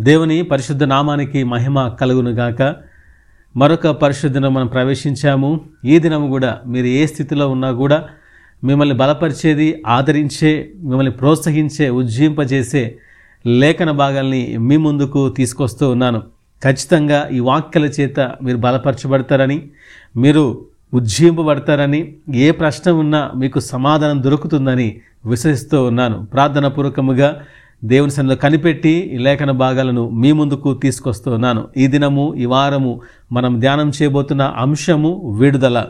దేవుని పరిశుద్ధ నామానికి మహిమ కలుగునుగాక. మరొక పరిశుద్ధను మనం ప్రవేశించాము. ఈ దినం కూడా మీరు ఏ స్థితిలో ఉన్నా కూడా మిమ్మల్ని బలపరిచేది ఆదరించే మిమ్మల్ని ప్రోత్సహించే ఉజ్జీంపజేసే లేఖన భాగాల్ని మీ ముందుకు తీసుకొస్తూ ఉన్నాను. ఖచ్చితంగా ఈ వాక్యల చేత మీరు బలపరచబడతారని మీరు ఉజ్జీంపబడతారని ఏ ప్రశ్న ఉన్నా మీకు సమాధానం దొరుకుతుందని విశ్వసిస్తూ ఉన్నాను. ప్రార్థనాపూర్వకముగా దేవుని సన్నిధిలో కనిపెట్టి ఈ లేఖన భాగాలను మీ ముందుకు తీసుకొస్తున్నాను. ఈ దినము ఈ వారము మనం ధ్యానం చేయబోతున్న అంశము విడుదల.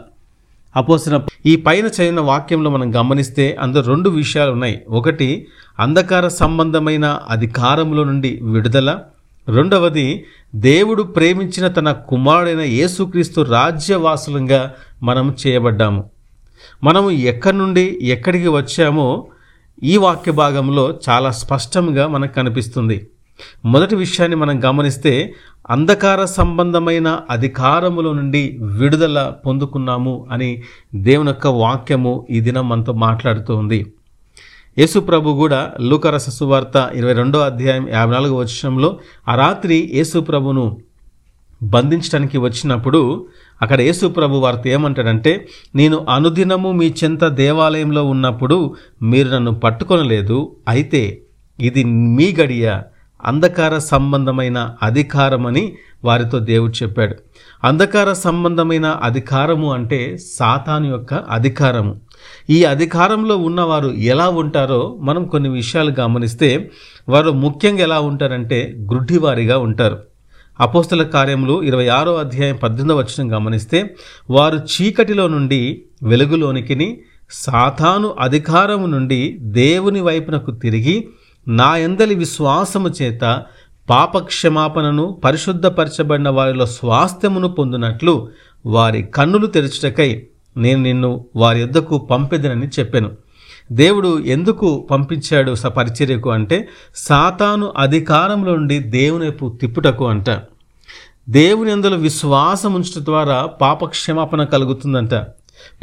అపోసిన ఈ పైన చదివిన వాక్యంలో మనం గమనిస్తే అందులో రెండు విషయాలు ఉన్నాయి. ఒకటి అంధకార సంబంధమైన అధికారంలో నుండి విడుదల. రెండవది దేవుడు ప్రేమించిన తన కుమారుడైన యేసుక్రీస్తు రాజ్యవాసులంగా మనం చేయబడ్డాము. మనము ఎక్కడి నుండి ఎక్కడికి వచ్చామో ఈ వాక్య భాగంలో చాలా స్పష్టంగా మనకు కనిపిస్తుంది. మొదటి విషయాన్ని మనం గమనిస్తే అంధకార సంబంధమైన అధికారముల నుండి విడుదల పొందుకున్నాము అని దేవుని యొక్క వాక్యము ఈ దినం మనతో మాట్లాడుతూ ఉంది యేసు ప్రభు కూడా లూకరస సువార్త ఇరవై రెండో అధ్యాయం యాభై నాలుగో వచ్చంలో ఆ రాత్రి యేసు ప్రభును బంధించడానికి వచ్చినప్పుడు అక్కడ యేసు ప్రభు వారితో ఏమంటాడంటే నేను అనుదినము మీ చెంత దేవాలయంలో ఉన్నప్పుడు మీరు నన్ను పట్టుకొనలేదు. అయితే ఇది మీ గడియ అంధకార సంబంధమైన అధికారమని వారితో దేవుడు చెప్పాడు. అంధకార సంబంధమైన అధికారము అంటే సాతాను యొక్క అధికారము. ఈ అధికారంలో ఉన్నవారు ఎలా ఉంటారో మనం కొన్ని విషయాలు గమనిస్తే వారు ముఖ్యంగా ఎలా ఉంటారంటే గ్రుడ్డివారిగా ఉంటారు. అపోస్తల కార్యములు ఇరవై ఆరో అధ్యాయం పద్దెనిమిదవ వచ్చిన గమనిస్తే వారు చీకటిలో నుండి వెలుగులోనికిని సాతాను అధికారము నుండి దేవుని వైపునకు తిరిగి నా ఎందలి విశ్వాసము చేత పాపక్షమాపణను పరిశుద్ధపరచబడిన వారిలో స్వాస్థ్యమును పొందినట్లు వారి కన్నులు తెరచుటకై నేను నిన్ను వారి యొద్దకు పంపెదనని చెప్పాను. దేవుడు ఎందుకు పంపించాడు స పరిచర్యకు అంటే సాతాను అధికారంలో నుండి దేవుని వైపు తిప్పుటకు అంట. దేవుని అందులో విశ్వాసం ఉంచడం ద్వారా పాపక్షమాపణ కలుగుతుందంట.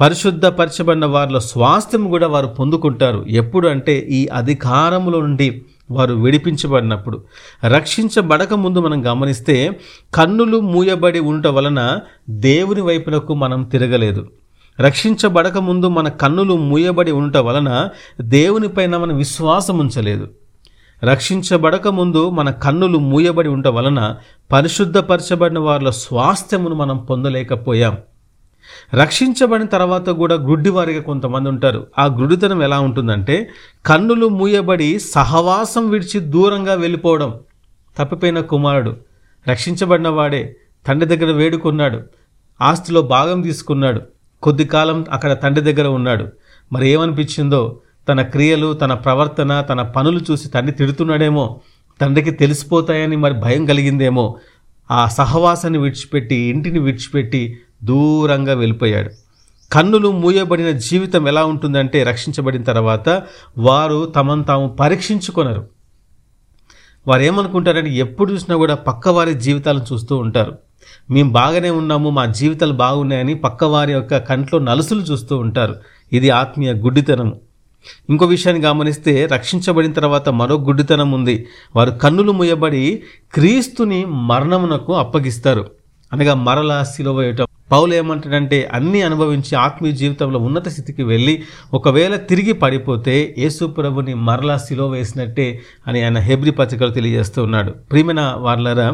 పరిశుద్ధపరచబడిన వారిలో స్వాస్థ్యం కూడా వారు పొందుకుంటారు. ఎప్పుడు అంటే ఈ అధికారంలో నుండి వారు విడిపించబడినప్పుడు. రక్షించబడక ముందు మనం గమనిస్తే కన్నులు మూయబడి ఉండటం వలన దేవుని వైపునకు మనం తిరగలేదు. రక్షించబడక ముందు మన కన్నులు మూయబడి ఉండటం వలన దేవునిపైన మనం విశ్వాసం ఉంచలేదు. రక్షించబడక ముందు మన కన్నులు మూయబడి ఉండటం వలన పరిశుద్ధపరచబడిన వారిలో స్వాస్థ్యమును మనం పొందలేకపోయాం. రక్షించబడిన తర్వాత కూడా గుడ్డివారిగా కొంతమంది ఉంటారు. ఆ గుడ్డితనం ఎలా ఉంటుందంటే కన్నులు మూయబడి సహవాసం విడిచి దూరంగా వెళ్ళిపోవడం. తప్పిపోయిన కుమారుడు రక్షించబడిన వాడే తండ్రి దగ్గర వేడుకున్నాడు. ఆస్తిలో భాగం తీసుకున్నాడు. కొద్ది కాలం అక్కడ తండ్రి దగ్గర ఉన్నాడు. మరి ఏమనిపించిందో? తన క్రియలు తన ప్రవర్తన తన పనులు చూసి తండ్రి తిడుతున్నాడేమో? తండ్రికి తెలిసిపోతాయని మరి భయం కలిగిందేమో? ఆ సహవాసాన్ని విడిచిపెట్టి ఇంటిని విడిచిపెట్టి దూరంగా వెళ్ళిపోయాడు. కన్నులు మూయబడిన జీవితం ఎలా ఉంటుందంటే రక్షించబడిన తర్వాత వారు తమను తాము పరీక్షించుకొనరు. వారు ఏమనుకుంటారంటే ఎప్పుడు చూసినా కూడా పక్కవారి జీవితాలను చూస్తూ ఉంటారు. మేము బాగానే ఉన్నాము మా జీవితాలు బాగున్నాయని పక్కవారి యొక్క కంట్లో నలుసులు చూస్తూ ఉంటారు. ఇది ఆత్మీయ గుడ్డితనం. ఇంకో విషయాన్ని గమనిస్తే రక్షించబడిన తర్వాత మరో గుడ్డితనం ఉంది. వారు కన్నులు ముయ్యబడి క్రీస్తుని మరణమునకు అప్పగిస్తారు. అనగా మరలా సిలువ వేయటం పౌలు ఏమంటాడంటే అన్నీ అనుభవించి ఆత్మీయ జీవితంలో ఉన్నత స్థితికి వెళ్ళి ఒకవేళ తిరిగి పడిపోతే యేసు ప్రభుని మరలా సిలువ వేసినట్టే అని ఆయన హెబ్రి పత్రికలు తెలియజేస్తూ ఉన్నాడు. ప్రియమైన వార్లరా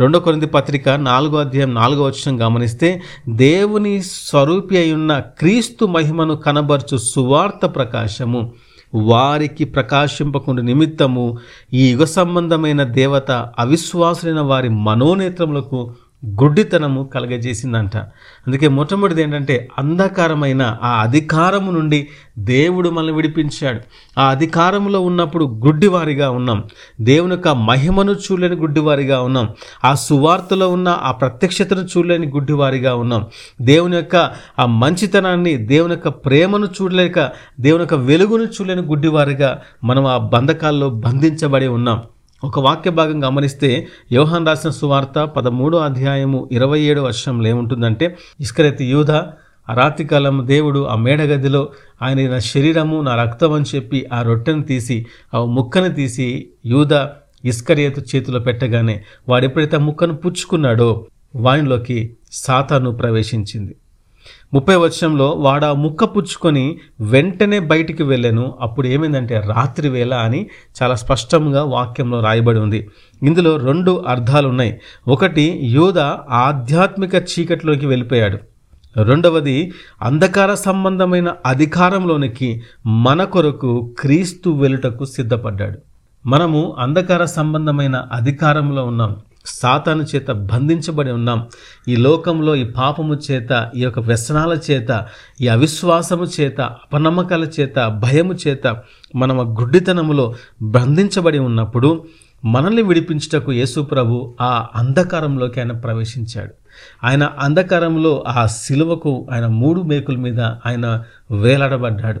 రెండో కొరింది పత్రిక నాలుగో అధ్యాయం నాలుగో వచ్చిన గమనిస్తే దేవుని స్వరూపి అయి ఉన్న క్రీస్తు మహిమను కనబరచు సువార్త ప్రకాశము వారికి ప్రకాశింపకుండా నిమిత్తము ఈ యుగ సంబంధమైన దేవత అవిశ్వాసులైన వారి మనోనేత్రములకు గుడ్డితనము కలగజేసిందంట. అందుకే మొట్టమొదటిది ఏంటంటే అంధకారమైన ఆ అధికారము నుండి దేవుడు మనల్ని విడిపించాడు. ఆ అధికారంలో ఉన్నప్పుడు గుడ్డివారిగా ఉన్నాం. దేవుని యొక్క మహిమను చూడలేని గుడ్డివారిగా ఉన్నాం. ఆ సువార్తలో ఉన్న ఆ ప్రత్యక్షతను చూడలేని గుడ్డివారిగా ఉన్నాం. దేవుని యొక్క ఆ మంచితనాన్ని దేవుని యొక్క ప్రేమను చూడలేక దేవుని యొక్క వెలుగును చూడలేని గుడ్డివారిగా మనం ఆ బంధకాల్లో బంధించబడి ఉన్నాం. ఒక వాక్య భాగం గమనిస్తే యోహాన్ రాసిన సువార్త పదమూడో అధ్యాయము ఇరవై ఏడు వర్షంలో ఏముంటుందంటే ఇస్కరెత్తి యూధ ఆ రాత్రికాలం దేవుడు ఆ మేడగదిలో ఆయన నా శరీరము నా రక్తం అని చెప్పి ఆ రొట్టెను తీసి ఆ ముక్కను తీసి యూద ఇస్కరియతు చేతిలో పెట్టగానే వాడు ఎప్పుడైతే ఆ ముక్కను పుచ్చుకున్నాడో వాయిన్లోకి సాతాను ప్రవేశించింది. ముప్పై వచ్చంలో వాడ ముక్క పుచ్చుకొని వెంటనే బయటికి వెళ్ళాను. అప్పుడు ఏమైందంటే రాత్రి వేళ అని చాలా స్పష్టంగా వాక్యంలో రాయబడి ఉంది. ఇందులో రెండు అర్థాలు ఉన్నాయి. ఒకటి యూద ఆధ్యాత్మిక చీకటిలోకి వెళ్ళిపోయాడు. రెండవది అంధకార సంబంధమైన అధికారంలోనికి మన కొరకు క్రీస్తు వెలుటకు సిద్ధపడ్డాడు. మనము అంధకార సంబంధమైన అధికారంలో ఉన్నాం. సాతాను చేత బంధించబడి ఉన్నాం. ఈ లోకంలో ఈ పాపము చేత ఈ యొక్క వ్యసనాల చేత ఈ అవిశ్వాసము చేత అపనమ్మకాల చేత భయము చేత మనం గుడ్డితనములో బంధించబడి ఉన్నప్పుడు మనల్ని విడిపించుటకు యేసు ప్రభు ఆ అంధకారంలోకి ఆయన ప్రవేశించాడు. ఆయన అంధకారంలో ఆ శిలువకు ఆయన మూడు మేకుల మీద ఆయన వేలాడబడ్డాడు.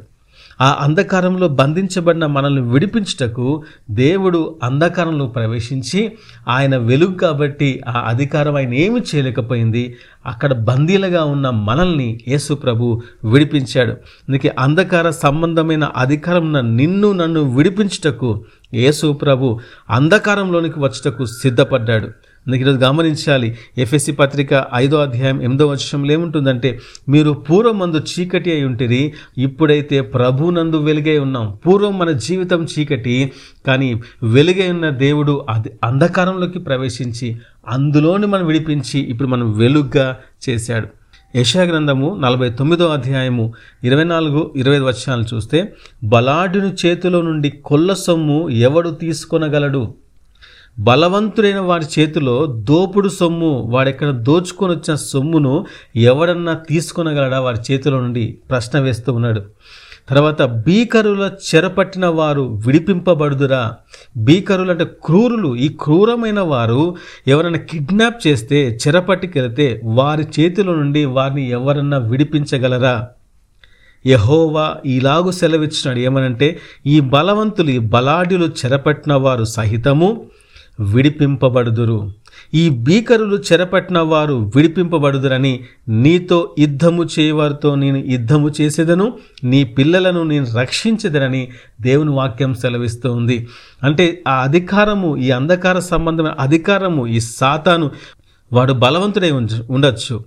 ఆ అంధకారంలో బంధించబడిన మనల్ని విడిపించుటకు దేవుడు అంధకారంలో ప్రవేశించి ఆయన వెలుగు కాబట్టి ఆ అధికారం ఆయన ఏమి చేయలేకపోయింది? అక్కడ బందీలుగా ఉన్న మనల్ని యేసు ప్రభు విడిపించాడు. అందుకే అంధకార సంబంధమైన అధికారం నిన్ను నన్ను విడిపించుటకు యేసు ప్రభు అంధకారంలోనికి వచ్చుటకు సిద్ధపడ్డాడు. అందుకే ఈరోజు గమనించాలి. ఎఫ్ఎస్సి పత్రిక ఐదో అధ్యాయం ఎనిమిదో వచనంలో ఏముంటుందంటే మీరు పూర్వమందు చీకటి అయి ఉంటిరి ఇప్పుడైతే ప్రభునందు వెలుగై ఉన్నాం. పూర్వం మన జీవితం చీకటి కానీ వెలుగై ఉన్న దేవుడు అది అంధకారంలోకి ప్రవేశించి అందులోని మనం విడిపించి ఇప్పుడు మనం వెలుగ్గా చేశాడు. యశాగ్రంథము నలభై తొమ్మిదో అధ్యాయము ఇరవై నాలుగు ఇరవై వచనాలు చూస్తే బలాడుని చేతిలో నుండి కొల్ల సొమ్ము ఎవడు తీసుకొనగలడు? బలవంతుడైన వాడి చేతిలో దోపుడు సొమ్ము వాడెక్కడ దోచుకొని వచ్చిన సొమ్మును ఎవడన్నా తీసుకొనగలడా? వాడి చేతిలో నుండి ప్రశ్న వేస్తూ ఉన్నాడు. తర్వాత భీకరుల చెరపట్టిన వారు విడిపింపబడుదురా? భీకరులు అంటే క్రూరులు. ఈ క్రూరమైన వారు ఎవరైనా కిడ్నాప్ చేస్తే చెరపట్టుకెళ్తే వారి చేతిలో నుండి వారిని ఎవరన్నా విడిపించగలరా? యహోవా ఇలాగు సెలవిచ్చినాడు. ఏమనంటే ఈ బలవంతులు ఈ బలాఢ్యులు చెరపట్టిన వారు సహితము విడిపింపబడుదురు. ఈ బీకరులు చెరపట్టిన వారు విడిపింపబడుదురని నీతో యుద్ధము చేయవారితో నేను యుద్ధము చేసేదను నీ పిల్లలను నేను రక్షించదనని దేవుని వాక్యం సెలవిస్తూ ఉంది. అంటే ఆ అధికారము ఈ అంధకార సంబంధమైన అధికారము ఈ సాతాను వాడు బలవంతుడై ఉండొచ్చు.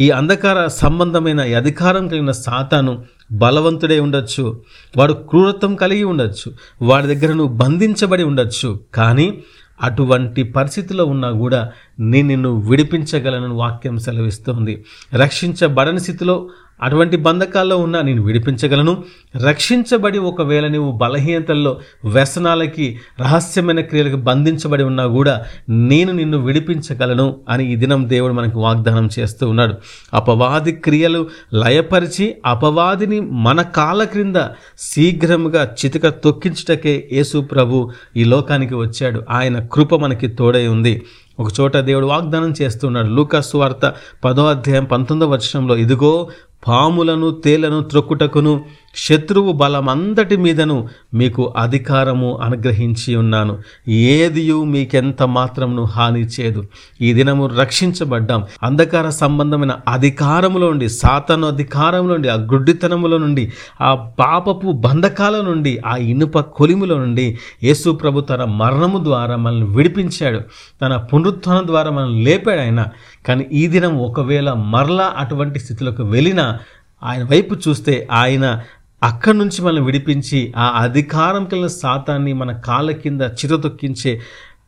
ఈ అంధకార సంబంధమైన ఈ అధికారం కలిగిన సాతాను బలవంతుడై ఉండొచ్చు. వాడు క్రూరత్వం కలిగి ఉండొచ్చు. వాడి దగ్గర నువ్వు బంధించబడి ఉండొచ్చు. కానీ అటువంటి పరిస్థితిలో ఉన్నా కూడా నేను నిన్ను విడిపించగలను వాక్యం సెలవిస్తోంది. రక్షించబడని స్థితిలో అటువంటి బంధకాల్లో ఉన్నా నేను విడిపించగలను. రక్షించబడి ఒకవేళ నువ్వు బలహీనతల్లో వ్యసనాలకి రహస్యమైన క్రియలకు బంధించబడి ఉన్నా కూడా నేను నిన్ను విడిపించగలను అని ఈ దినం దేవుడు మనకు వాగ్దానం చేస్తూ ఉన్నాడు. అపవాది క్రియలు లయపరిచి అపవాదిని మన కాల క్రింద శీఘ్రముగా చితక తొక్కించుటకే యేసు ప్రభు ఈ లోకానికి వచ్చాడు. ఆయన కృప మనకి తోడై ఉంది. ఒక చోట దేవుడు వాగ్దానం చేస్తున్నాడు లూకాసు వార్త పదో అధ్యాయం పంతొమ్మిదో వచనంలో ఇదిగో పాములను తేలను త్రొక్కుటకును శత్రువు బలమంతటి మీదను మీకు అధికారము అనుగ్రహించి ఉన్నాను. ఏదియు మీకెంత మాత్రమును హాని చేయదు ఈ దినము రక్షించబడ్డాం. అంధకార సంబంధమైన అధికారములో నుండి సాతను అధికారంలో నుండి ఆ గుడ్డితనములో నుండి ఆ పాపపు బంధకాల నుండి ఆ ఇనుప కొలిములో నుండి యేసు ప్రభు తన మరణము ద్వారా మనల్ని విడిపించాడు. తన పునరుత్థానం ద్వారా మనల్ని లేపాడు ఆయన. కానీ ఈ దినం ఒకవేళ మరలా అటువంటి స్థితిలోకి వెళ్ళినా ఆయన వైపు చూస్తే ఆయన అక్కడి నుంచి మనం విడిపించి ఆ అధికారం కలిగిన సాతాన్ని మన కాళ్ళ కింద చిరతొక్కించే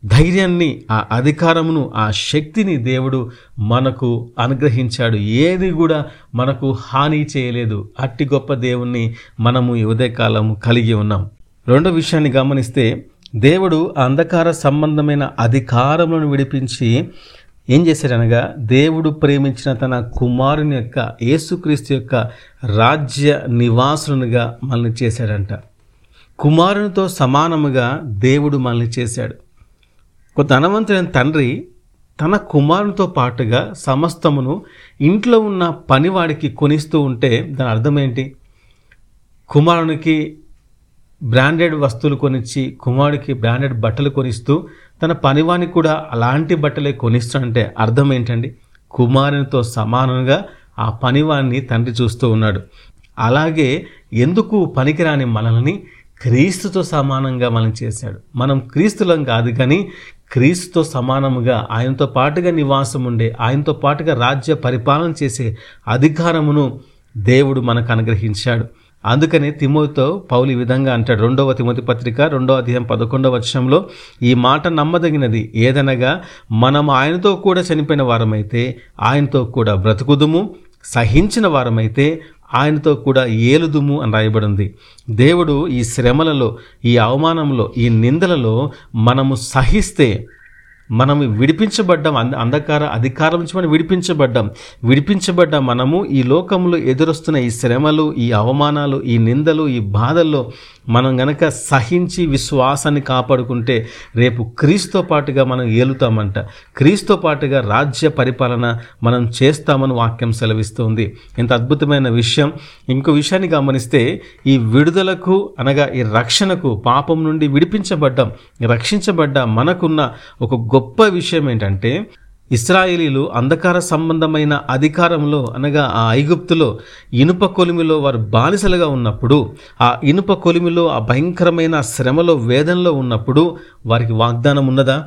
ధైర్యాన్ని ఆ అధికారమును ఆ శక్తిని దేవుడు మనకు అనుగ్రహించాడు. ఏది కూడా మనకు హాని చేయలేదు. అట్టి గొప్ప దేవుణ్ణి మనము ఈ ఉదయకాలము కలిగి ఉన్నాం. రెండో విషయాన్ని గమనిస్తే దేవుడు ఆ అంధకార సంబంధమైన అధికారములను విడిపించి ఏం చేశాడనగా దేవుడు ప్రేమించిన తన కుమారుని యొక్క యేసుక్రీస్తు యొక్క రాజ్య నివాసునిగా మనల్ని చేశాడంట. కుమారునితో సమానముగా దేవుడు మనల్ని చేశాడు. ఒక ధనవంతుడైన తండ్రి తన కుమారునితో పాటుగా సమస్తమును ఇంట్లో ఉన్న పనివాడికి కొనిస్తూ ఉంటే దాని అర్థం ఏంటి? కుమారునికి బ్రాండెడ్ వస్తువులు కొనిచ్చి కుమారుడికి బ్రాండెడ్ బట్టలు కొనిస్తూ తన పనివానికి కూడా అలాంటి బట్టలే కొనిస్తాడంటే అర్థం ఏంటండి? కుమారునితో సమానంగా ఆ పనివాన్ని తండ్రి చూస్తూ ఉన్నాడు. అలాగే ఎందుకు పనికిరాని మనల్ని క్రీస్తుతో సమానంగా మనం చేశాడు? మనం క్రీస్తులం కాదు కానీ క్రీస్తుతో సమానముగా ఆయనతో పాటుగా నివాసం ఉండే ఆయనతో పాటుగా రాజ్య పరిపాలన చేసే అధికారమును దేవుడు మనకు అనుగ్రహించాడు. అందుకని తిమోతితో పౌలు ఈ విధంగా అంటాడు. రెండవ తిమోతి పత్రిక రెండవ అధ్యాయం పదకొండవ వర్షంలో ఈ మాట నమ్మదగినది ఏదనగా మనం ఆయనతో కూడా చనిపోయిన వారమైతే ఆయనతో కూడా బ్రతుకుదుము సహించిన వారమైతే ఆయనతో కూడా ఏలుదుము అని రాయబడింది. దేవుడు ఈ శ్రమలలో ఈ అవమానంలో ఈ నిందలలో మనము సహిస్తే మనము విడిపించబడ్డాం అంద అంధకార అధికారం నుంచి మనం విడిపించబడ్డాం. విడిపించబడ్డ మనము ఈ లోకంలో ఎదురొస్తున్న ఈ శ్రమలు ఈ అవమానాలు ఈ నిందలు ఈ బాధల్లో మనం గనక సహించి విశ్వాసాన్ని కాపాడుకుంటే రేపు క్రీస్తుతో పాటుగా మనం ఏలుతామంట. క్రీస్తో పాటుగా రాజ్య పరిపాలన మనం చేస్తామని వాక్యం సెలవిస్తుంది. ఇంత అద్భుతమైన విషయం. ఇంకో విషయాన్ని గమనిస్తే ఈ విడుదలకు అనగా ఈ రక్షణకు పాపం నుండి విడిపించబడ్డాం రక్షించబడ్డ మనకున్న ఒక గొప్ప విషయం ఏంటంటే ఇస్రాయేలీలు అంధకార సంబంధమైన అధికారంలో అనగా ఆ ఐగుప్తులో ఇనుప కొలిమిలో వారు బానిసలుగా ఉన్నప్పుడు ఆ ఇనుప కొలిమిలో ఆ భయంకరమైన శ్రమలో వేదనలో ఉన్నప్పుడు వారికి వాగ్దానం ఉన్నదా?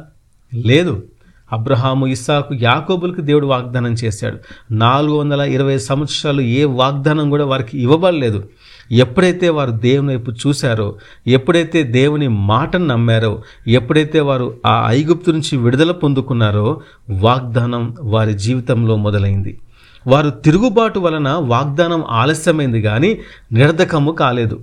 లేదు. అబ్రహాము ఇస్సాకు యాకోబులకు దేవుడు వాగ్దానం చేశాడు. నాలుగు వందల ఇరవై సంవత్సరాలు ఏ వాగ్దానం కూడా వారికి ఇవ్వబడలేదు. ఎప్పుడైతే వారు దేవుని వైపు చూశారో ఎప్పుడైతే దేవుని మాటను నమ్మారో ఎప్పుడైతే వారు ఆ ఐగుప్తు నుంచి విడుదల పొందుకున్నారో వాగ్దానం వారి జీవితంలో మొదలైంది. వారు తిరుగుబాటు వలన వాగ్దానం ఆలస్యమైంది కానీ నిరర్ధకము కాలేదు.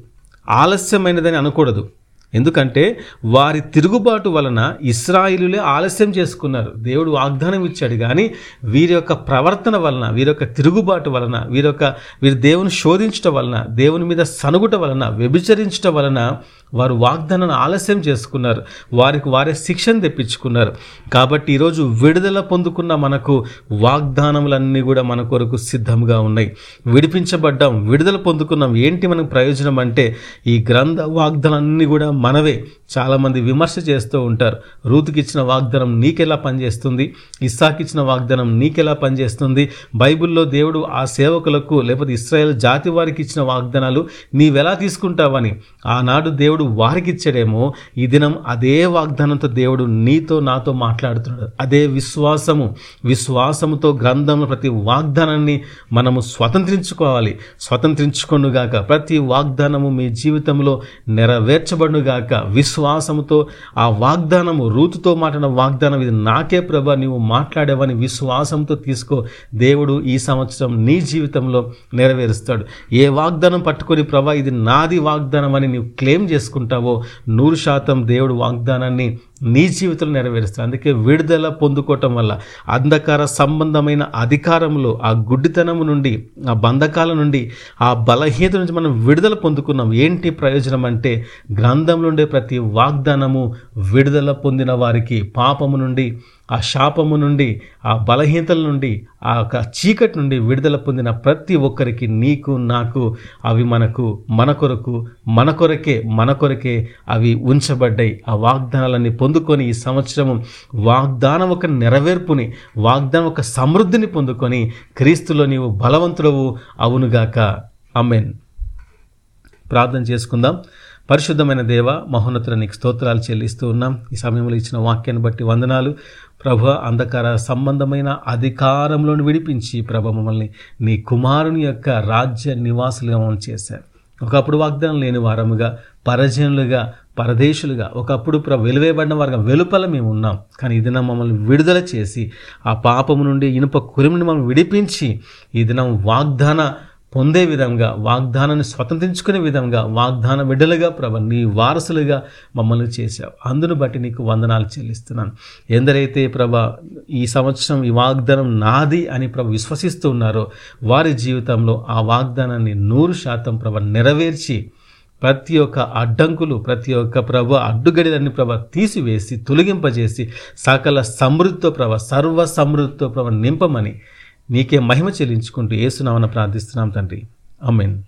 ఆలస్యమైనదని అనకూడదు. ఎందుకంటే వారి తిరుగుబాటు వలన ఇస్రాయిలులే ఆలస్యం చేసుకున్నారు. దేవుడు వాగ్దానం ఇచ్చాడు. కానీ వీరి యొక్క ప్రవర్తన వలన వీరి యొక్క తిరుగుబాటు వలన వీరి యొక్క వీరి దేవుని శోధించటం వలన దేవుని మీద సనుగుట వలన వ్యభిచరించటం వలన వారు వాగ్దానాన్ని ఆలస్యం చేసుకున్నారు. వారికి వారే శిక్షణ తెప్పించుకున్నారు. కాబట్టి ఈరోజు విడుదల పొందుకున్న మనకు వాగ్దానములన్నీ కూడా మన కొరకు సిద్ధంగా ఉన్నాయి. విడిపించబడ్డాం విడుదల పొందుకున్నాం. ఏంటి మనకు ప్రయోజనం అంటే ఈ గ్రంథ వాగ్దానాలన్నీ కూడా మనవే. చాలామంది విమర్శ చేస్తూ ఉంటారు. రూతుకి ఇచ్చిన వాగ్దానం నీకెలా పనిచేస్తుంది? ఇస్సాకి ఇచ్చిన వాగ్దానం నీకెలా పనిచేస్తుంది? బైబిల్లో దేవుడు ఆ సేవకులకు లేకపోతే ఇస్రాయేల్ జాతి వారికి ఇచ్చిన వాగ్దానాలు నీవెలా తీసుకుంటావని ఆనాడు దేవుడు వారికి ఇచ్చాడేమో ఈ దినం అదే వాగ్దానంతో దేవుడు నీతో నాతో మాట్లాడుతున్నాడు. అదే విశ్వాసము. విశ్వాసముతో గ్రంథంలో ప్రతి వాగ్దానాన్ని మనము స్వతంత్రించుకోవాలి. స్వతంత్రించుకొనుగాక ప్రతి వాగ్దానము మీ జీవితంలో నెరవేర్చబడుగాక విశ్వాసముతో ఆ వాగ్దానము రూతుతో మాట్లాడిన వాగ్దానం ఇది నాకే ప్రభా నీవు మాట్లాడేవని విశ్వాసంతో తీసుకో. దేవుడు ఈ సంవత్సరం నీ జీవితంలో నెరవేరుస్తాడు. ఏ వాగ్దానం పట్టుకొని ప్రభా ఇది నాది వాగ్దానం అని నీవు క్లెయిమ్ చేసుకుంటావో నూరు శాతం దేవుడు వాగ్దానాన్ని నీ జీవితంలో నెరవేరుస్తాడు అందుకే విడుదల పొందుకోవటం వల్ల అంధకార సంబంధమైన అధికారములు ఆ గుడ్డితనము నుండి ఆ బంధకాల నుండి ఆ బలహీనత నుంచి మనం విడుదల పొందుకున్నాం. ఏంటి ప్రయోజనం అంటే గ్రంథంలో ఉండే ప్రతి వాగ్దానము విడుదల పొందిన వారికి పాపము నుండి ఆ శాపము నుండి ఆ బలహీనతల నుండి ఆ యొక్క చీకటి నుండి విడుదల పొందిన ప్రతి ఒక్కరికి నీకు నాకు అవి మనకు మన కొరకు మన కొరకే మన కొరకే అవి ఉంచబడ్డాయి. ఆ వాగ్దానాలన్నీ పొందుకొని ఈ సంవత్సరము వాగ్దానం ఒక నెరవేర్పుని వాగ్దానం ఒక సమృద్ధిని పొందుకొని క్రీస్తులో నీవు బలవంతుడవు అవునుగాక. అమెన్ ప్రార్థన చేసుకుందాం. పరిశుద్ధమైన దేవ మహోన్నతుల నీకు స్తోత్రాలు చెల్లిస్తూ ఉన్నాం. ఈ సమయంలో ఇచ్చిన వాక్యాన్ని బట్టి వందనాలు. ప్రభు అంధకార సంబంధమైన అధికారంలోని విడిపించి ప్రభ మమ్మల్ని నీ కుమారుని యొక్క రాజ్య నివాసులుగా మమ్మల్ని చేశారు. ఒకప్పుడు వాగ్దానం లేని వారముగా పరజనులుగా పరదేశులుగా ఒకప్పుడు ప్ర వెలువేయబడిన వారుగా వెలుపల మేము ఉన్నాం. కానీ ఈ దినం మమ్మల్ని విడుదల చేసి ఆ పాపము నుండి ఇనుప కురిమిని మమ్మల్ని విడిపించి ఈ దినం వాగ్దాన పొందే విధంగా వాగ్దానాన్ని స్వతంత్రించుకునే విధంగా వాగ్దాన విడలుగా ప్రభ నీ వారసులుగా మమ్మల్ని చేశావు. అందును బట్టి నీకు వందనాలు చెల్లిస్తున్నాను. ఎందరైతే ప్రభ ఈ సంవత్సరం ఈ వాగ్దానం నాది అని ప్రభ విశ్వసిస్తూ ఉన్నారో వారి జీవితంలో ఆ వాగ్దానాన్ని నూరు శాతం ప్రభ నెరవేర్చి ప్రతి ఒక్క అడ్డంకులు ప్రతి ఒక్క ప్రభ అడ్డుగడిలన్నీ ప్రభ తీసివేసి తొలగింపజేసి సకల సమృద్ధితో ప్రభ సర్వ సమృద్ధితో ప్రభ నింపమని నీకే మహిమ చెల్లించుకుంటూ ఏసునామన ప్రార్థిస్తున్నాం తండ్రి. అమ్మేన్